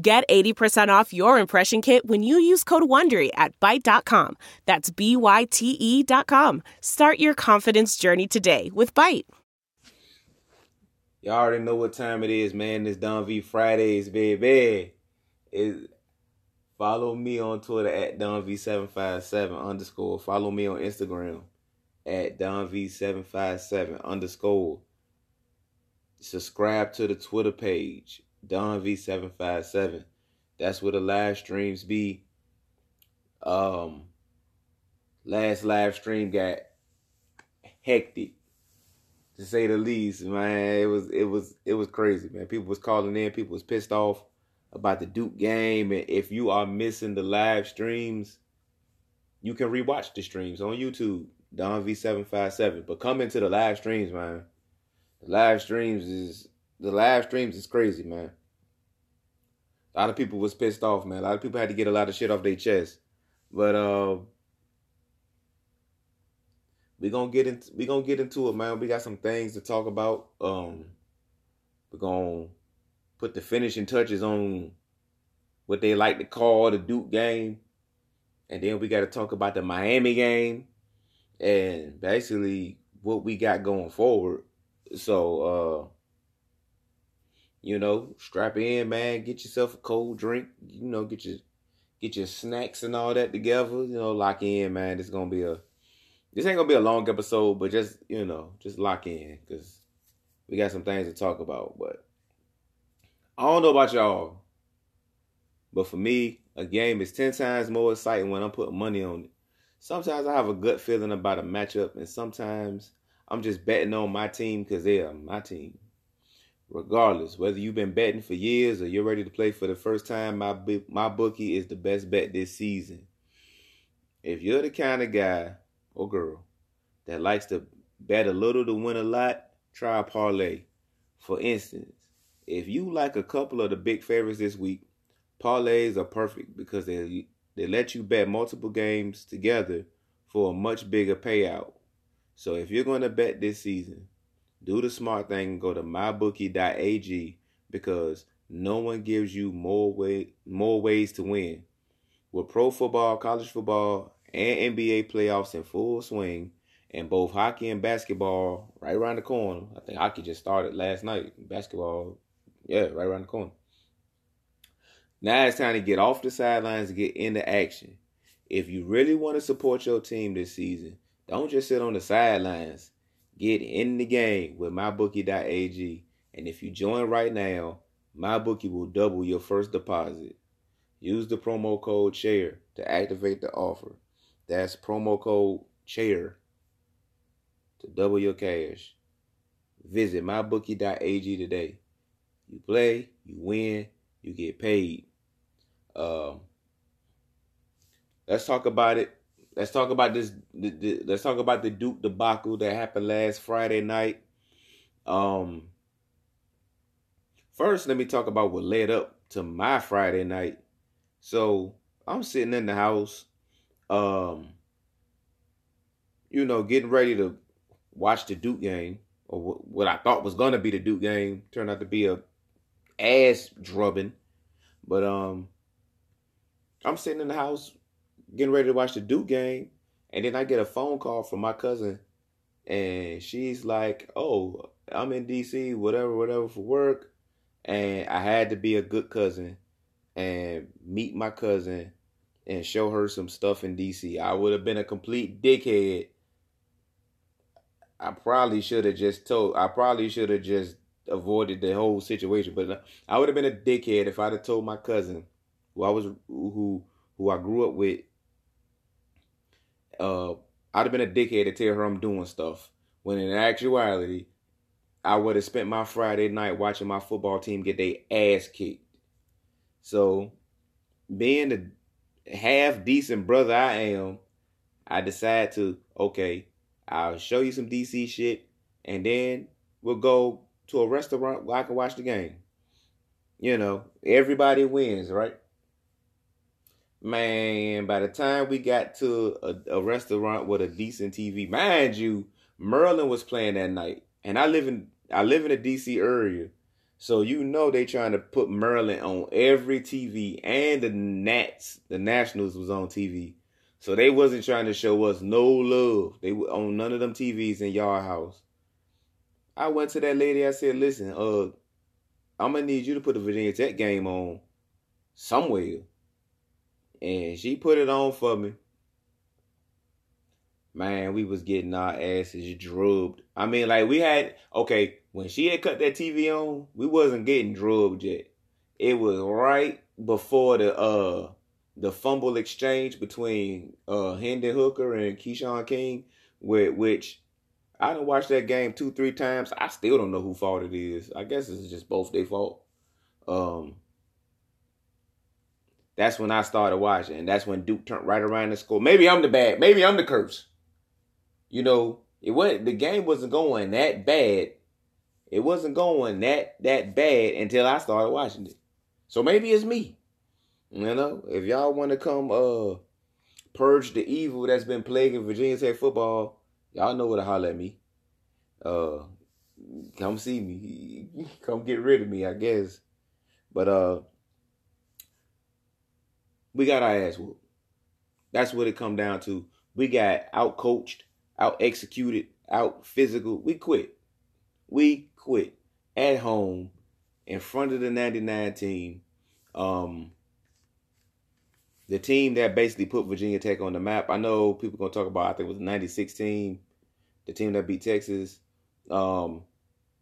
Get 80% off your impression kit when you use code WONDERY at Byte.com. That's B-Y-T-E dot com. Start your confidence journey today with Byte. Y'all already know what time it is, man. It's Don V Fridays, baby. It, follow me on Twitter at Don V757 underscore. Follow me on Instagram at Don V757 underscore. Subscribe to the Twitter page Don V757. That's where the live streams be. Um last live stream got hectic to say the least, man. It was it was it was crazy, man. People was calling in, people was pissed off about the Duke game. And if you are missing the live streams, you can rewatch the streams on YouTube, Don V757. But come into the live streams, man. The live streams is the live streams is crazy, man. A lot of people was pissed off, man. A lot of people had to get a lot of shit off their chest. But uh we gonna get into we gonna get into it, man. We got some things to talk about. Um we're gonna put the finishing touches on what they like to call the Duke game. And then we got to talk about the Miami game and basically what we got going forward. So uh you know, strap in, man. Get yourself a cold drink. You know, get your get your snacks and all that together. You know, lock in, man. It's gonna be a this ain't gonna be a long episode, but just you know, just lock in because we got some things to talk about. But I don't know about y'all, but for me, a game is ten times more exciting when I'm putting money on it. Sometimes I have a gut feeling about a matchup, and sometimes I'm just betting on my team because they are my team regardless whether you've been betting for years or you're ready to play for the first time my my bookie is the best bet this season. If you're the kind of guy or girl that likes to bet a little to win a lot try a parlay. For instance if you like a couple of the big favorites this week parlays are perfect because they they let you bet multiple games together for a much bigger payout. So if you're going to bet this season do the smart thing and go to mybookie.ag because no one gives you more way more ways to win. With pro football, college football, and NBA playoffs in full swing, and both hockey and basketball right around the corner. I think hockey just started last night. Basketball, yeah, right around the corner. Now it's time to get off the sidelines and get into action. If you really want to support your team this season, don't just sit on the sidelines. Get in the game with mybookie.ag. And if you join right now, MyBookie will double your first deposit. Use the promo code CHAIR to activate the offer. That's promo code CHAIR to double your cash. Visit mybookie.ag today. You play, you win, you get paid. Um, let's talk about it let's talk about this. The, the, let's talk about the Duke debacle that happened last Friday night. Um, first, let me talk about what led up to my Friday night. So I'm sitting in the house, um, you know, getting ready to watch the Duke game, or what I thought was gonna be the Duke game turned out to be a ass drubbing. But um, I'm sitting in the house getting ready to watch the Duke game, and then I get a phone call from my cousin, and she's like, "Oh, I'm in DC, whatever, whatever for work," and I had to be a good cousin and meet my cousin and show her some stuff in DC. I would have been a complete dickhead. I probably should have just told. I probably should have just avoided the whole situation. But I would have been a dickhead if I'd have told my cousin, who I was, who who I grew up with, uh, I'd have been a dickhead to tell her I'm doing stuff. When in actuality, I would have spent my Friday night watching my football team get their ass kicked. So being the half decent brother I am, I decide to okay, I'll show you some DC shit, and then we'll go to a restaurant where I can watch the game. You know, everybody wins, right? Man, by the time we got to a, a restaurant with a decent TV, mind you, Merlin was playing that night, and I live in I live in a DC area, so you know they trying to put Merlin on every TV, and the Nats, the Nationals was on TV, so they wasn't trying to show us no love. They were on none of them TVs in your house. I went to that lady. I said, "Listen, uh, I'm gonna need you to put the Virginia Tech game on somewhere." And she put it on for me. Man, we was getting our asses drubbed. I mean, like we had okay when she had cut that TV on, we wasn't getting drubbed yet. It was right before the uh the fumble exchange between uh Hendon Hooker and Keshawn King, with which I didn't watch that game two, three times. I still don't know who fault it is. I guess it's just both their fault. Um, that's when I started watching. And that's when Duke turned right around the score. Maybe I'm the bad. Maybe I'm the curse. You know, it was the game wasn't going that bad. It wasn't going that that bad until I started watching it. So maybe it's me. You know, if y'all want to come uh purge the evil that's been plaguing Virginia Tech football, y'all know where to holler at me. Uh come see me. come get rid of me, I guess. But uh we got our ass whooped. That's what it come down to. We got out coached, out executed, out physical. We quit. We quit at home in front of the 99 team. Um, the team that basically put Virginia Tech on the map. I know people gonna talk about. I think it was the '96 team, the team that beat Texas. Um,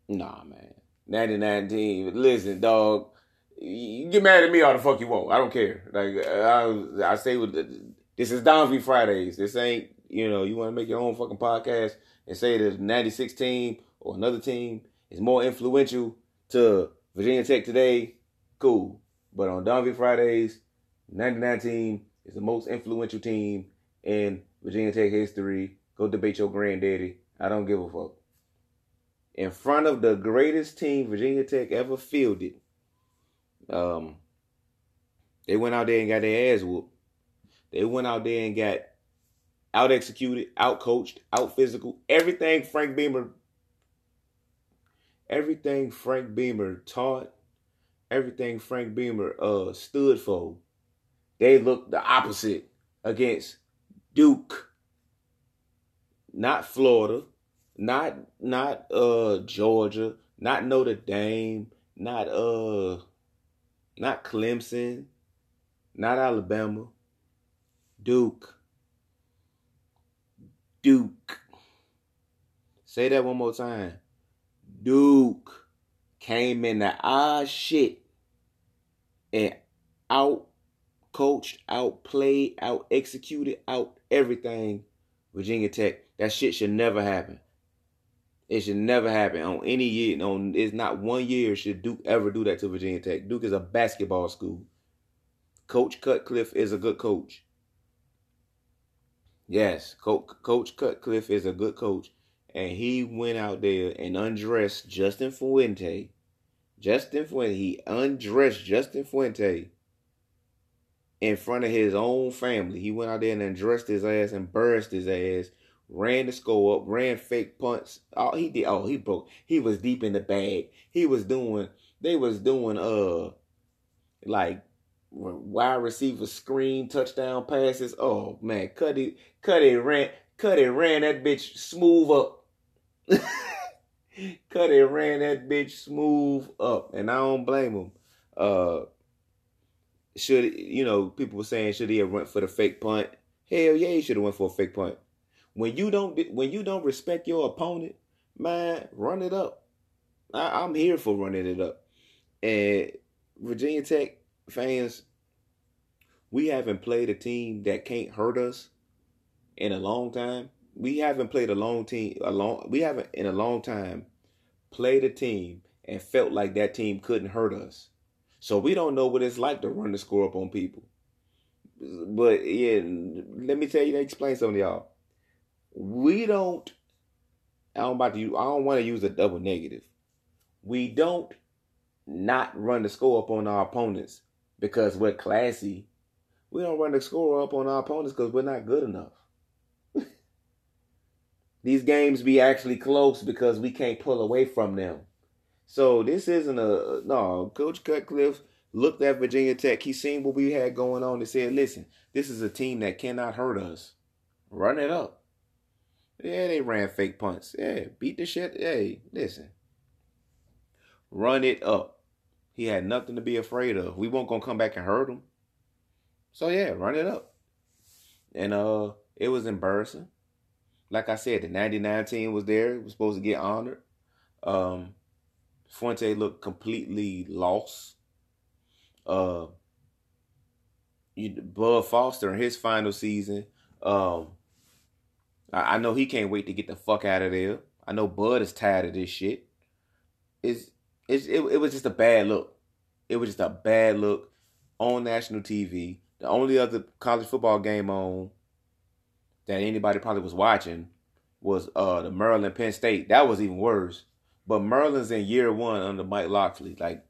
nah, man, '99 team. Listen, dog you get mad at me all the fuck you want. I don't care. Like I, I say with this is Don V Fridays. This ain't you know you want to make your own fucking podcast and say that '96 team or another team is more influential to Virginia Tech today. Cool, but on Don V Fridays, '99 team is the most influential team in Virginia Tech history. Go debate your granddaddy. I don't give a fuck. In front of the greatest team Virginia Tech ever fielded um, they went out there and got their ass whooped. They went out there and got out executed, out coached, out physical. Everything Frank Beamer, everything Frank Beamer taught, everything Frank Beamer uh stood for, they looked the opposite against Duke, not Florida, not not uh Georgia, not Notre Dame, not uh not Clemson, not Alabama, Duke. Duke. Say that one more time. Duke came in the ah shit and out coached, out played, out executed, out everything Virginia Tech. That shit should never happen. It should never happen on any year. On it's not one year should Duke ever do that to Virginia Tech. Duke is a basketball school. Coach Cutcliffe is a good coach. Yes, Coach Coach Cutcliffe is a good coach, and he went out there and undressed Justin Fuente. Justin Fuente, he undressed Justin Fuente in front of his own family. He went out there and undressed his ass, embarrassed his ass ran the score up, ran fake punts. Oh, he did. Oh, he broke. He was deep in the bag. He was doing. They was doing uh, like wide receiver screen touchdown passes. Oh man, Cuddy, Cuddy ran, Cuddy ran that bitch smooth up. Cuddy ran that bitch smooth up, and I don't blame him. Uh, should you know people were saying should he have went for the fake punt? Hell yeah, he should have went for a fake punt. When you don't when you don't respect your opponent, man, run it up. I, I'm here for running it up. And Virginia Tech fans, we haven't played a team that can't hurt us in a long time. We haven't played a long team a long we haven't in a long time played a team and felt like that team couldn't hurt us. So we don't know what it's like to run the score up on people. but yeah, let me tell you, explain something to y'all. We don't. I'm about to use. I don't want to use a double negative. We don't not run the score up on our opponents because we're classy. We don't run the score up on our opponents because we're not good enough. These games be actually close because we can't pull away from them. So this isn't a no. Coach Cutcliffe looked at Virginia Tech. He seen what we had going on and said, "Listen, this is a team that cannot hurt us. Run it up." Yeah, they ran fake punts. Yeah, beat the shit. Hey, listen, run it up. He had nothing to be afraid of. We won't gonna come back and hurt him. So yeah, run it up. And uh, it was embarrassing. Like I said, the '99 team was there. Was supposed to get honored. Um, Fuente looked completely lost. Uh, you Bud Foster in his final season. Um, I, I know he can't wait to get the fuck out of there. I know Bud is tired of this shit. It's, it's it, it was just a bad look. It was just a bad look on national TV. The only other college football game on that anybody probably was watching was uh the Maryland Penn State. That was even worse. But Maryland's in year one under Mike Locksley. Like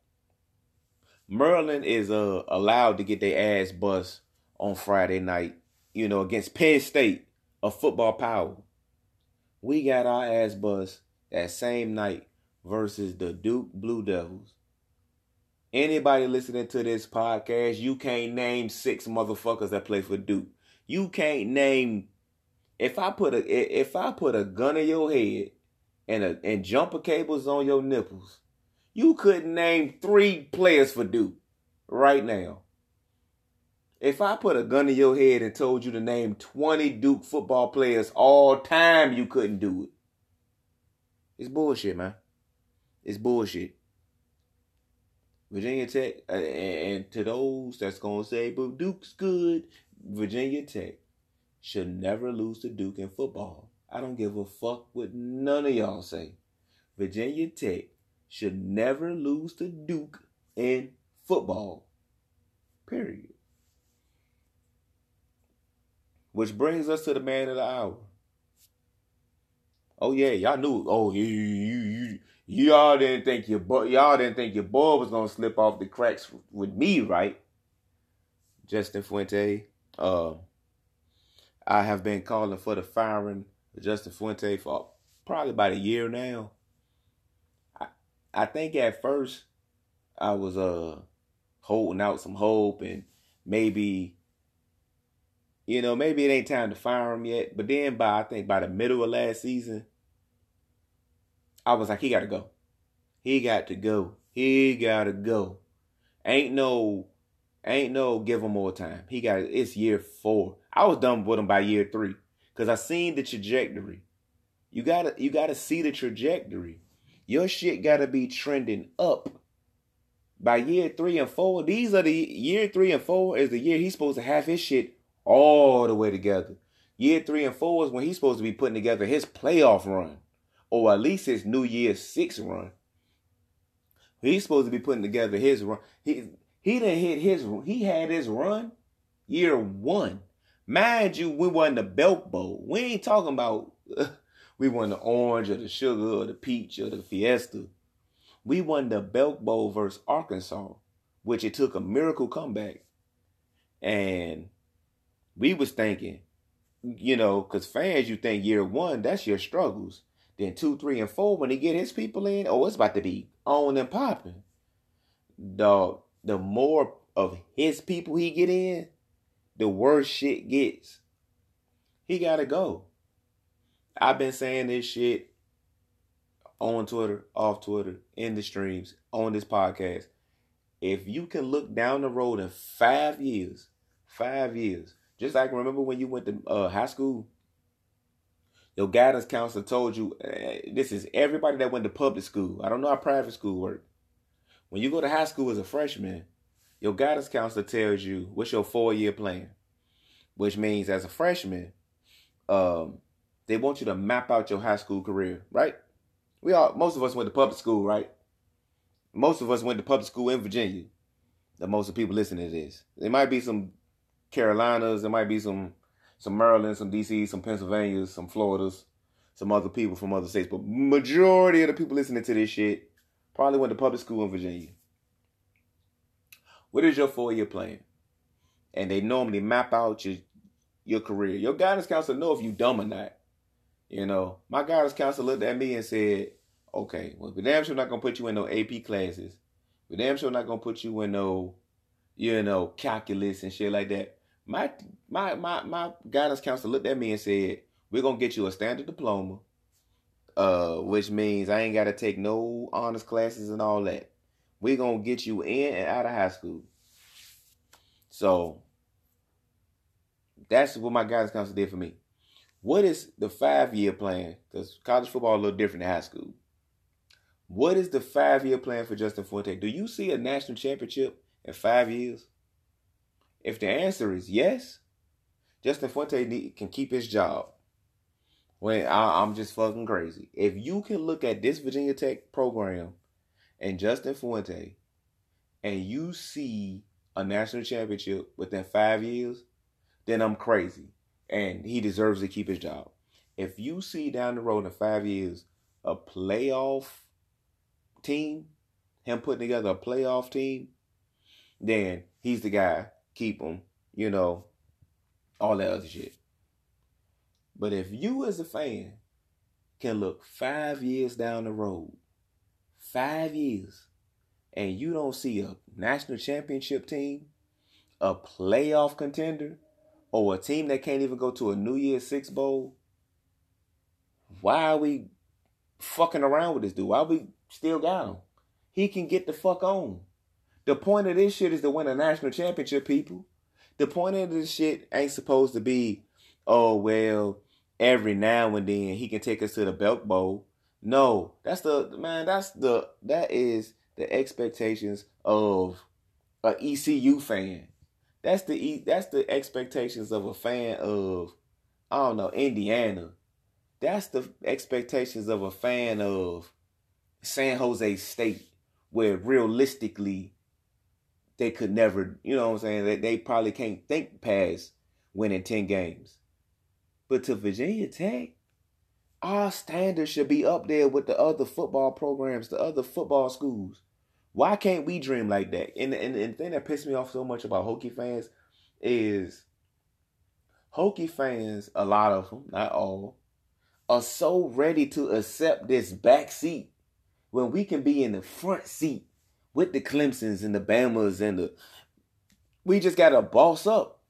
Maryland is uh allowed to get their ass bust on Friday night, you know, against Penn State, a football power. We got our ass bust that same night versus the Duke Blue Devils. Anybody listening to this podcast, you can't name six motherfuckers that play for Duke. You can't name if I put a if I put a gun in your head and a, and jumper cables on your nipples, you couldn't name three players for Duke right now. If I put a gun in your head and told you to name 20 Duke football players all time, you couldn't do it. It's bullshit, man. It's bullshit. Virginia Tech, uh, and to those that's going to say, but Duke's good, Virginia Tech should never lose to Duke in football. I don't give a fuck what none of y'all say. Virginia Tech should never lose to Duke in football. Period. Which brings us to the man of the hour. Oh yeah, y'all knew. Oh, you you you y'all didn't think your boy y'all didn't think your boy was gonna slip off the cracks with me, right? Justin Fuente. Uh, I have been calling for the firing Justin Fuente for probably about a year now. I I think at first I was uh holding out some hope and maybe you know maybe it ain't time to fire him yet. But then by I think by the middle of last season, I was like he got to go. He got to go. He got to go. Ain't no ain't no give him more time. He got it's year four. I was done with him by year three because I seen the trajectory. You gotta you gotta see the trajectory. Your shit gotta be trending up. By year three and four, these are the year three and four is the year he's supposed to have his shit all the way together. Year three and four is when he's supposed to be putting together his playoff run, or at least his New Year's six run. He's supposed to be putting together his run. He he didn't hit his. He had his run year one. Mind you, we won the Belk Bowl. We ain't talking about uh, we won the orange or the sugar or the peach or the fiesta. We won the Belk Bowl versus Arkansas, which it took a miracle comeback. And we was thinking, you know, because fans, you think year one, that's your struggles. Then two, three, and four, when he get his people in, oh, it's about to be on and popping. Dog, the more of his people he get in, the worse shit gets. He gotta go. I've been saying this shit on Twitter, off Twitter, in the streams, on this podcast. If you can look down the road in five years, five years, just like remember when you went to uh, high school, your guidance counselor told you uh, this is everybody that went to public school. I don't know how private school work. When you go to high school as a freshman, your guidance counselor tells you what's your four year plan, which means as a freshman, um, they want you to map out your high school career, right? We all, most of us went to public school, right? Most of us went to public school in Virginia. The most of people listening to this, there might be some Carolinas. There might be some some Maryland, some DC, some Pennsylvania, some Floridas, some other people from other states. But majority of the people listening to this shit probably went to public school in Virginia. What is your four year plan? And they normally map out your your career. Your guidance counselor know if you dumb or not. You know, my guidance counselor looked at me and said, "Okay, well, we damn sure not gonna put you in no AP classes. We damn sure not gonna put you in no, you know, calculus and shit like that." My my my my guidance counselor looked at me and said, "We're gonna get you a standard diploma, uh, which means I ain't gotta take no honors classes and all that. We're gonna get you in and out of high school." So that's what my guidance counselor did for me. What is the five year plan? Because college football is a little different than high school. What is the five year plan for Justin Fuente? Do you see a national championship in five years? If the answer is yes, Justin Fuente can keep his job. When I, I'm just fucking crazy. If you can look at this Virginia Tech program and Justin Fuente, and you see a national championship within five years, then I'm crazy. And he deserves to keep his job. If you see down the road in five years a playoff team, him putting together a playoff team, then he's the guy. Keep them, you know, all that other shit. But if you as a fan can look five years down the road, five years, and you don't see a national championship team, a playoff contender, or a team that can't even go to a New Year's Six Bowl, why are we fucking around with this dude? Why we still got him? He can get the fuck on. The point of this shit is to win a national championship, people. The point of this shit ain't supposed to be, oh well, every now and then he can take us to the Belk Bowl. No, that's the man. That's the that is the expectations of a ECU fan. That's the that's the expectations of a fan of I don't know Indiana. That's the expectations of a fan of San Jose State, where realistically they could never, you know what I'm saying? They, they probably can't think past winning 10 games. But to Virginia Tech, our standards should be up there with the other football programs, the other football schools. Why can't we dream like that? And, and, and the thing that pissed me off so much about Hokie fans is Hokie fans, a lot of them, not all, are so ready to accept this back seat when we can be in the front seat with the Clemsons and the Bamas and the we just gotta boss up.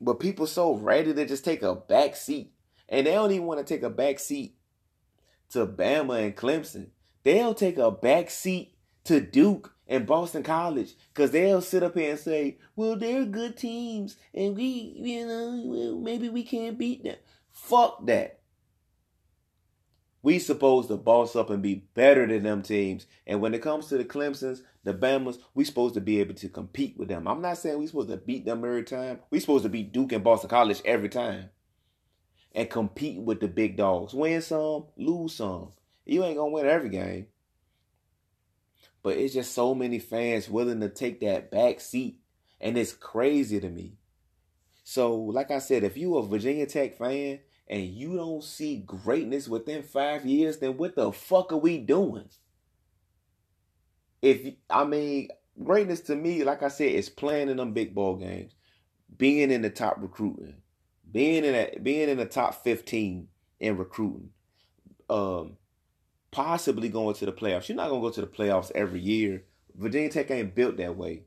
But people so ready to just take a back seat. And they don't even want to take a back seat to Bama and Clemson they'll take a back seat to Duke and Boston College because they'll sit up here and say, well, they're good teams and we, you know, maybe we can't beat them. Fuck that. We supposed to boss up and be better than them teams. And when it comes to the Clemsons, the Bamas, we supposed to be able to compete with them. I'm not saying we supposed to beat them every time. We supposed to beat Duke and Boston College every time. And compete with the big dogs. Win some, lose some. You ain't gonna win every game. But it's just so many fans willing to take that back seat. And it's crazy to me. So, like I said, if you a Virginia Tech fan and you don't see greatness within five years, then what the fuck are we doing? If I mean greatness to me, like I said, is playing in them big ball games, being in the top recruiting, being in a, being in the top fifteen in recruiting, um, possibly going to the playoffs. You're not gonna go to the playoffs every year. Virginia Tech ain't built that way.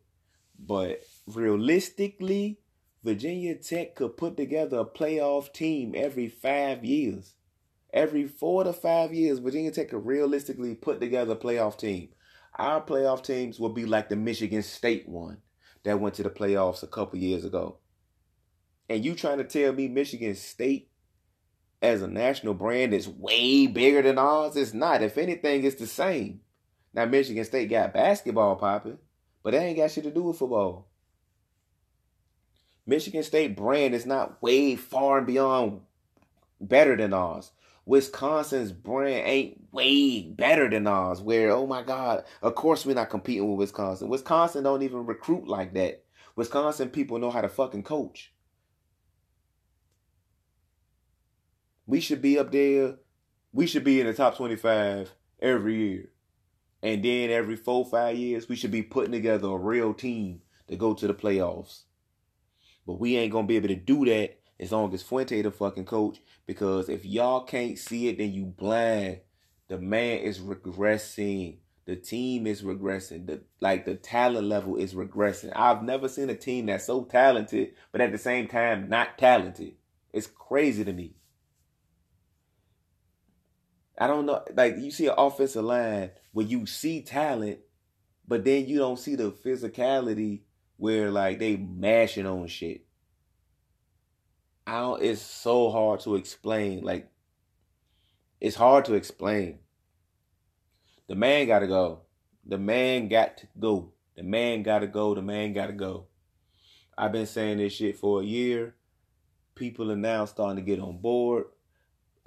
But realistically, Virginia Tech could put together a playoff team every five years. Every four to five years, Virginia Tech could realistically put together a playoff team. Our playoff teams will be like the Michigan State one that went to the playoffs a couple years ago. And you trying to tell me Michigan State as a national brand is way bigger than ours. It's not. If anything, it's the same. Now Michigan State got basketball popping, but they ain't got shit to do with football. Michigan State brand is not way far and beyond better than ours. Wisconsin's brand ain't way better than ours. Where oh my god, of course we're not competing with Wisconsin. Wisconsin don't even recruit like that. Wisconsin people know how to fucking coach. We should be up there. We should be in the top 25 every year. And then every four, five years, we should be putting together a real team to go to the playoffs. But we ain't gonna be able to do that as long as Fuente the fucking coach. Because if y'all can't see it, then you blind. The man is regressing. The team is regressing. The like the talent level is regressing. I've never seen a team that's so talented, but at the same time not talented. It's crazy to me. I don't know. Like you see an offensive line where you see talent, but then you don't see the physicality where like they mashing on shit. I don't, it's so hard to explain. Like it's hard to explain. The man gotta go. The man got to go. The man gotta go. The man gotta go. I've been saying this shit for a year. People are now starting to get on board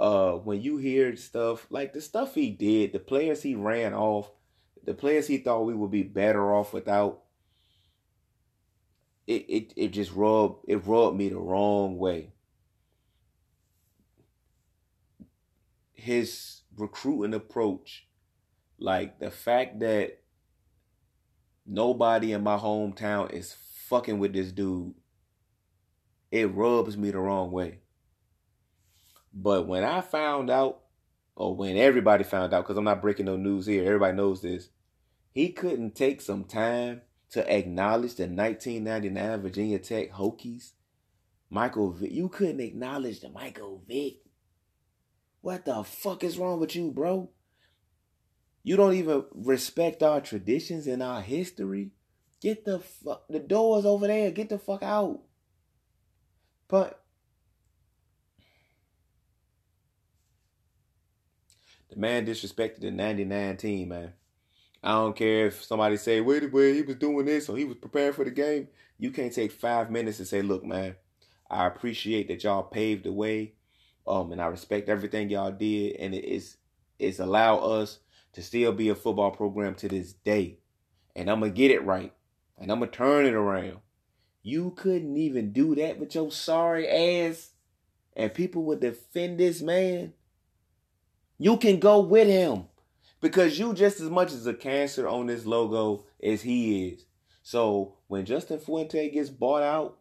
uh, when you hear stuff like the stuff he did, the players he ran off, the players he thought we would be better off without, it it, it just rubbed it rubbed me the wrong way. His recruiting approach, like the fact that nobody in my hometown is fucking with this dude, it rubs me the wrong way. But when I found out, or when everybody found out, because I'm not breaking no news here, everybody knows this, he couldn't take some time to acknowledge the 1999 Virginia Tech Hokies. Michael Vick, you couldn't acknowledge the Michael Vick. What the fuck is wrong with you, bro? You don't even respect our traditions and our history. Get the fuck the doors over there. Get the fuck out. But The man disrespected the 99 team, man. I don't care if somebody say, wait, wait, he was doing this or he was prepared for the game. You can't take five minutes and say, look, man, I appreciate that y'all paved the way. Um, and I respect everything y'all did. And it is it's allow us to still be a football program to this day. And I'm gonna get it right. And I'm gonna turn it around. You couldn't even do that with your sorry ass. And people would defend this man. You can go with him because you just as much as a cancer on this logo as he is. So when Justin Fuente gets bought out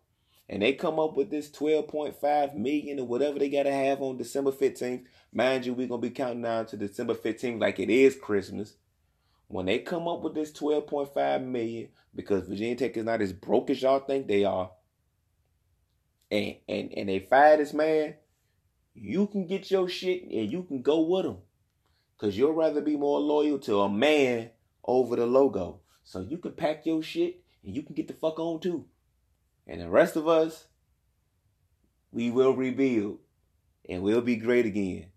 and they come up with this 12.5 million or whatever they gotta have on December 15th, mind you, we're gonna be counting down to December 15th like it is Christmas. When they come up with this 12.5 million, because Virginia Tech is not as broke as y'all think they are, and and and they fire this man, you can get your shit and you can go with them. Because you'll rather be more loyal to a man over the logo. So you can pack your shit and you can get the fuck on too. And the rest of us, we will rebuild and we'll be great again.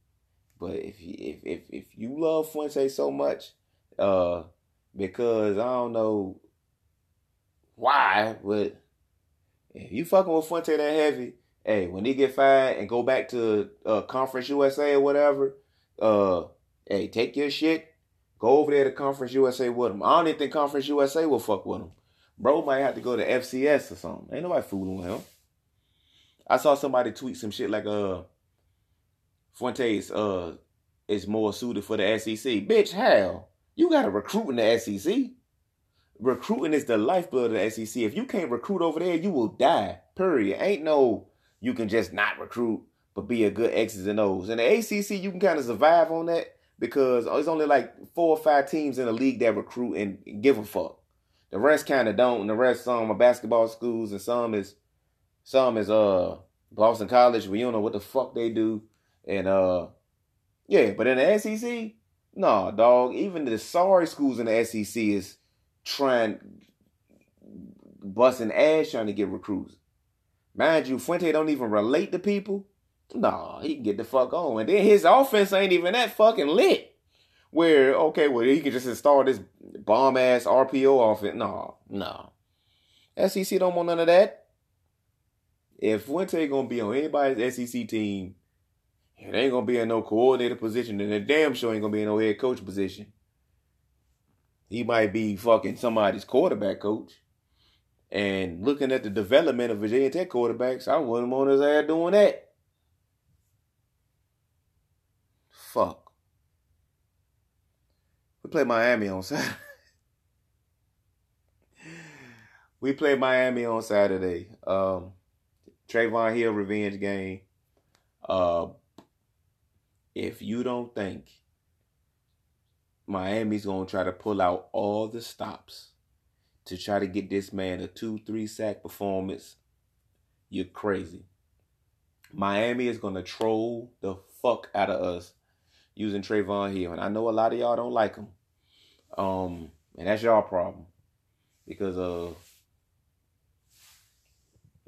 But if if if if you love Fuente so much, uh, because I don't know why, but if you fucking with Fuente that heavy, hey, when he get fired and go back to uh, Conference USA or whatever, uh, hey, take your shit, go over there to Conference USA with him. I don't even think Conference USA will fuck with him. Bro might have to go to FCS or something. Ain't nobody fooling with him. I saw somebody tweet some shit like, uh, Fuentes, uh, is more suited for the SEC. Bitch, hell, you got to recruit in the SEC. Recruiting is the lifeblood of the SEC. If you can't recruit over there, you will die. Period. Ain't no you can just not recruit, but be a good X's and O's. In the ACC, you can kind of survive on that because it's only like four or five teams in the league that recruit and give a fuck. The rest kind of don't, and the rest some are basketball schools, and some is some is uh Boston College. We don't know what the fuck they do, and uh yeah. But in the SEC, nah, dog. Even the sorry schools in the SEC is trying busting ass trying to get recruits. Mind you, Fuente don't even relate to people. Nah, he can get the fuck on. And then his offense ain't even that fucking lit. Where, okay, well, he can just install this bomb ass RPO offense. Nah, nah. SEC don't want none of that. If Fuente gonna be on anybody's SEC team, it ain't gonna be in no coordinator position, and the damn sure ain't gonna be in no head coach position. He might be fucking somebody's quarterback coach. And looking at the development of Virginia Tech quarterbacks, I wouldn't want his ass doing that. Fuck. We play Miami on Saturday. we play Miami on Saturday. Um, Trevon Hill revenge game. Uh, if you don't think Miami's gonna try to pull out all the stops to try to get this man a two, three sack performance, you're crazy. Miami is gonna troll the fuck out of us using Trevon Hill, and I know a lot of y'all don't like him. Um, and that's y'all problem because uh,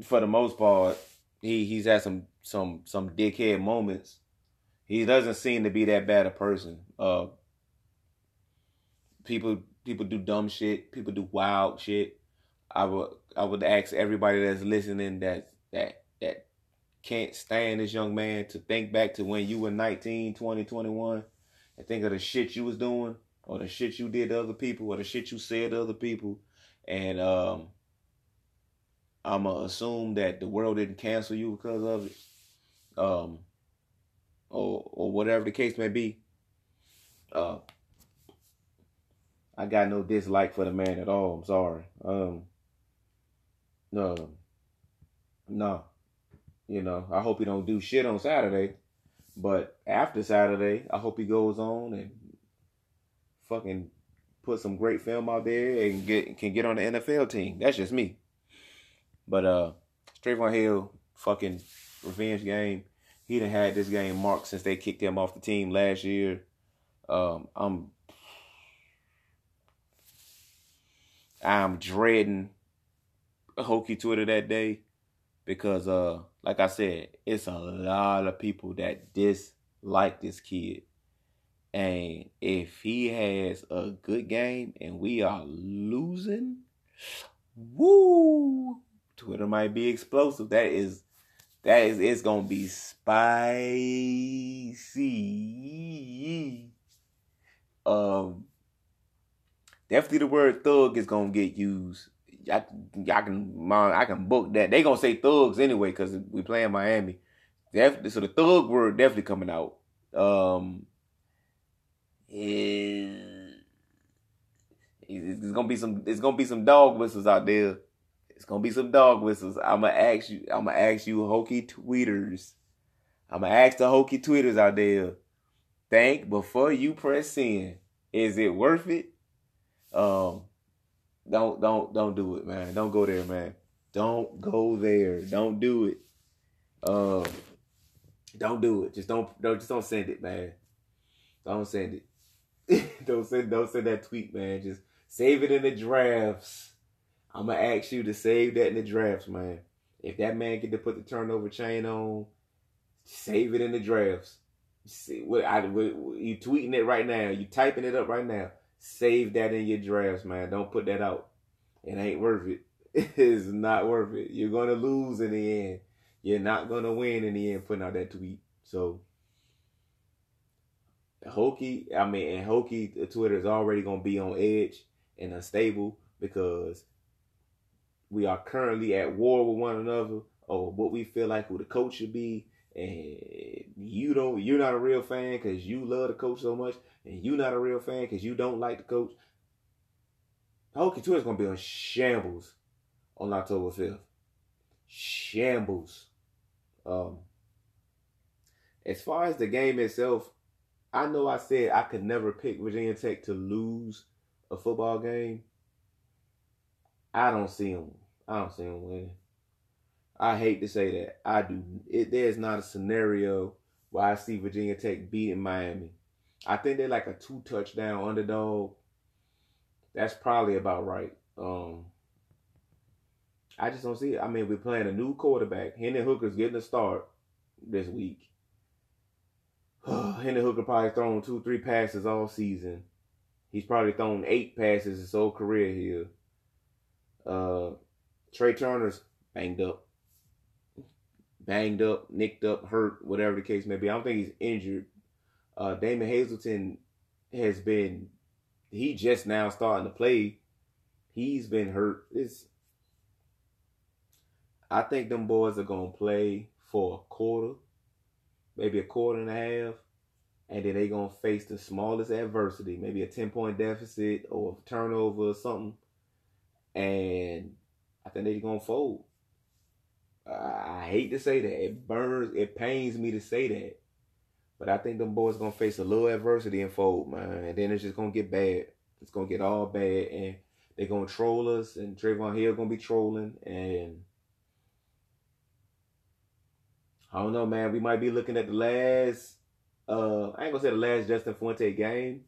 for the most part, he he's had some some some dickhead moments. He doesn't seem to be that bad a person. Uh, people people do dumb shit. People do wild shit. I would I would ask everybody that's listening that that that can't stand this young man to think back to when you were 19, 20, 21 and think of the shit you was doing or the shit you did to other people or the shit you said to other people and um I'm gonna assume that the world didn't cancel you because of it. Um or or whatever the case may be. Uh I got no dislike for the man at all. I'm sorry. Um, no, no. You know, I hope he don't do shit on Saturday, but after Saturday, I hope he goes on and fucking put some great film out there and get can get on the NFL team. That's just me. But uh, Trevon Hill, fucking revenge game. He done had this game marked since they kicked him off the team last year. Um, I'm I'm dreading Hokie Twitter that day because, uh, like I said, it's a lot of people that dislike this kid. And if he has a good game and we are losing, woo, Twitter might be explosive. That is, that is, it's gonna be spicy. Um, definitely the word thug is gonna get used. I, I can I can book that. They gonna say thugs anyway because we play in Miami. So the thug word definitely coming out. Um, it's gonna be some it's gonna be some dog whistles out there. It's gonna be some dog whistles. I'm gonna ask you. I'm gonna ask you, Hokie tweeters. I'm gonna ask the Hokie tweeters out there. Think before you press in. Is it worth it? Um, don't don't don't do it, man. Don't go there, man. Don't go there. Don't do it. Um, don't do it. Just don't don't just don't send it, man. Don't send it. don't send don't send that tweet, man. Just save it in the drafts. I'm gonna ask you to save that in the drafts, man. If that man get to put the turnover chain on, save it in the drafts. See what I what, you tweeting it right now. You typing it up right now. Save that in your drafts, man. Don't put that out. It ain't worth it. It's not worth it. You're gonna lose in the end. You're not gonna win in the end putting out that tweet. So Hokie, I mean, and Hokie, Twitter is already gonna be on edge and unstable because we are currently at war with one another over what we feel like who the coach should be and you don't you're not a real fan because you love the coach so much and you're not a real fan because you don't like the coach Hokie is gonna be on shambles on October 5th shambles. Um as far as the game itself I know I said I could never pick Virginia Tech to lose a football game. I don't see them I don't see them winning I hate to say that. I do. It, there's not a scenario where I see Virginia Tech beating Miami. I think they're like a two touchdown underdog. That's probably about right. Um, I just don't see it. I mean, we're playing a new quarterback. Hendon Hooker's getting a start this week. Hendon Hooker probably thrown two, three passes all season. He's probably thrown eight passes his whole career here. Uh, Tre Turner's banged up banged up, nicked up, hurt, whatever the case may be. I don't think he's injured. Uh, Damon Hazelton has been, he just now starting to play. He's been hurt. It's, I think them boys are gonna play for a quarter, maybe a quarter and a half, and then they gonna face the smallest adversity, maybe a ten point deficit or turnover or something, and I think they gonna fold. I hate to say that. It burns. It pains me to say that. But I think them boys gonna face a little adversity in fold, man. And then it's just gonna get bad. It's gonna get all bad, and they're gonna troll us. And Trevon Hill gonna be trolling, and I don't know, man. We might be looking at the last. Uh, I ain't gonna say the last Justin Fuente game,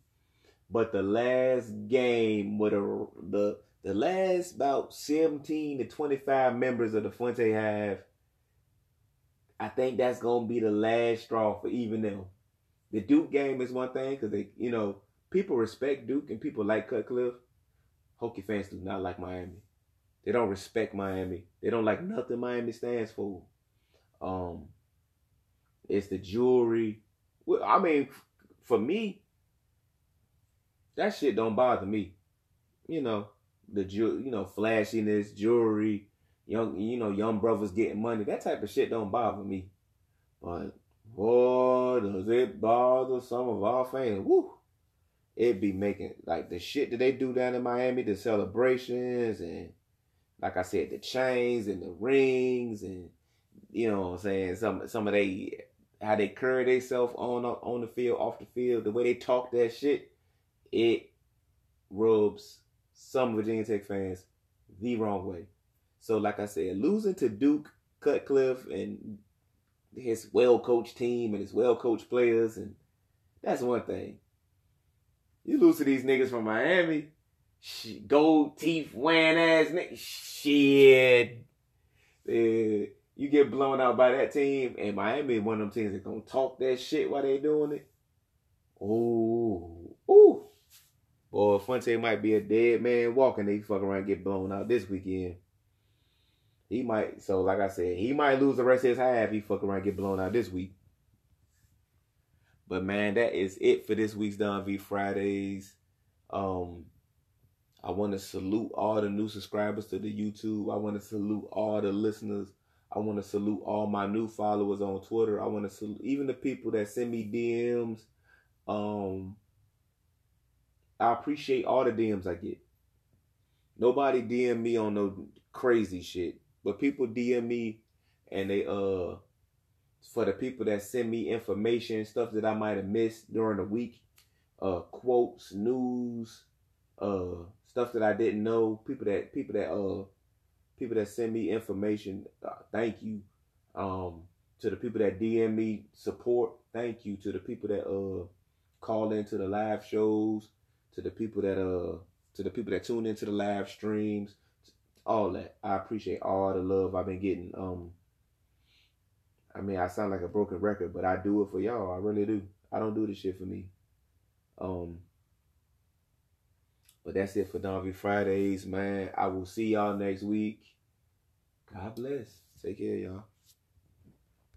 but the last game with a the the last about 17 to 25 members of the Fuente have, I think that's gonna be the last straw for even them. The Duke game is one thing because they, you know, people respect Duke and people like Cutcliffe. Hokie fans do not like Miami. They don't respect Miami. They don't like nothing Miami stands for. Um, it's the jewelry. Well, I mean, for me, that shit don't bother me. You know, the you know flashiness, jewelry, young you know young brothers getting money. That type of shit don't bother me. But boy, does it bother some of our fans? Woo! It be making like the shit that they do down in Miami, the celebrations and like I said, the chains and the rings and you know what I'm saying some some of they how they carry themselves on on the field, off the field, the way they talk that shit, it rubs some Virginia Tech fans the wrong way. So, like I said, losing to Duke, Cutcliffe, and his well coached team and his well coached players, and that's one thing. You lose to these niggas from Miami, gold teeth wearing ass niggas, shit. Uh, you get blown out by that team, and Miami one of them teams that gonna talk that shit while they doing it. Ooh, ooh. Or Fuente might be a dead man walking. They fuck around get blown out this weekend. He might. So like I said, he might lose the rest of his half. He fuck around get blown out this week. But man, that is it for this week's Don V Fridays. Um, I want to salute all the new subscribers to the YouTube. I want to salute all the listeners. I want to salute all my new followers on Twitter. I want to salute even the people that send me DMs. Um, I appreciate all the DMs I get. Nobody DM me on no crazy shit, but people DM me and they uh for the people that send me information stuff that I might have missed during the week, uh quotes, news, uh stuff that I didn't know, people that people that uh people that send me information, uh, thank you. Um to the people that DM me support, thank you. To the people that uh call into the live shows, to the people that uh to the people that tune into the live streams, all that. I appreciate all the love I've been getting. Um I mean, I sound like a broken record, but I do it for y'all. I really do. I don't do this shit for me. Um but that's it for Don V Fridays, man. I will see y'all next week. God bless. Take care, y'all.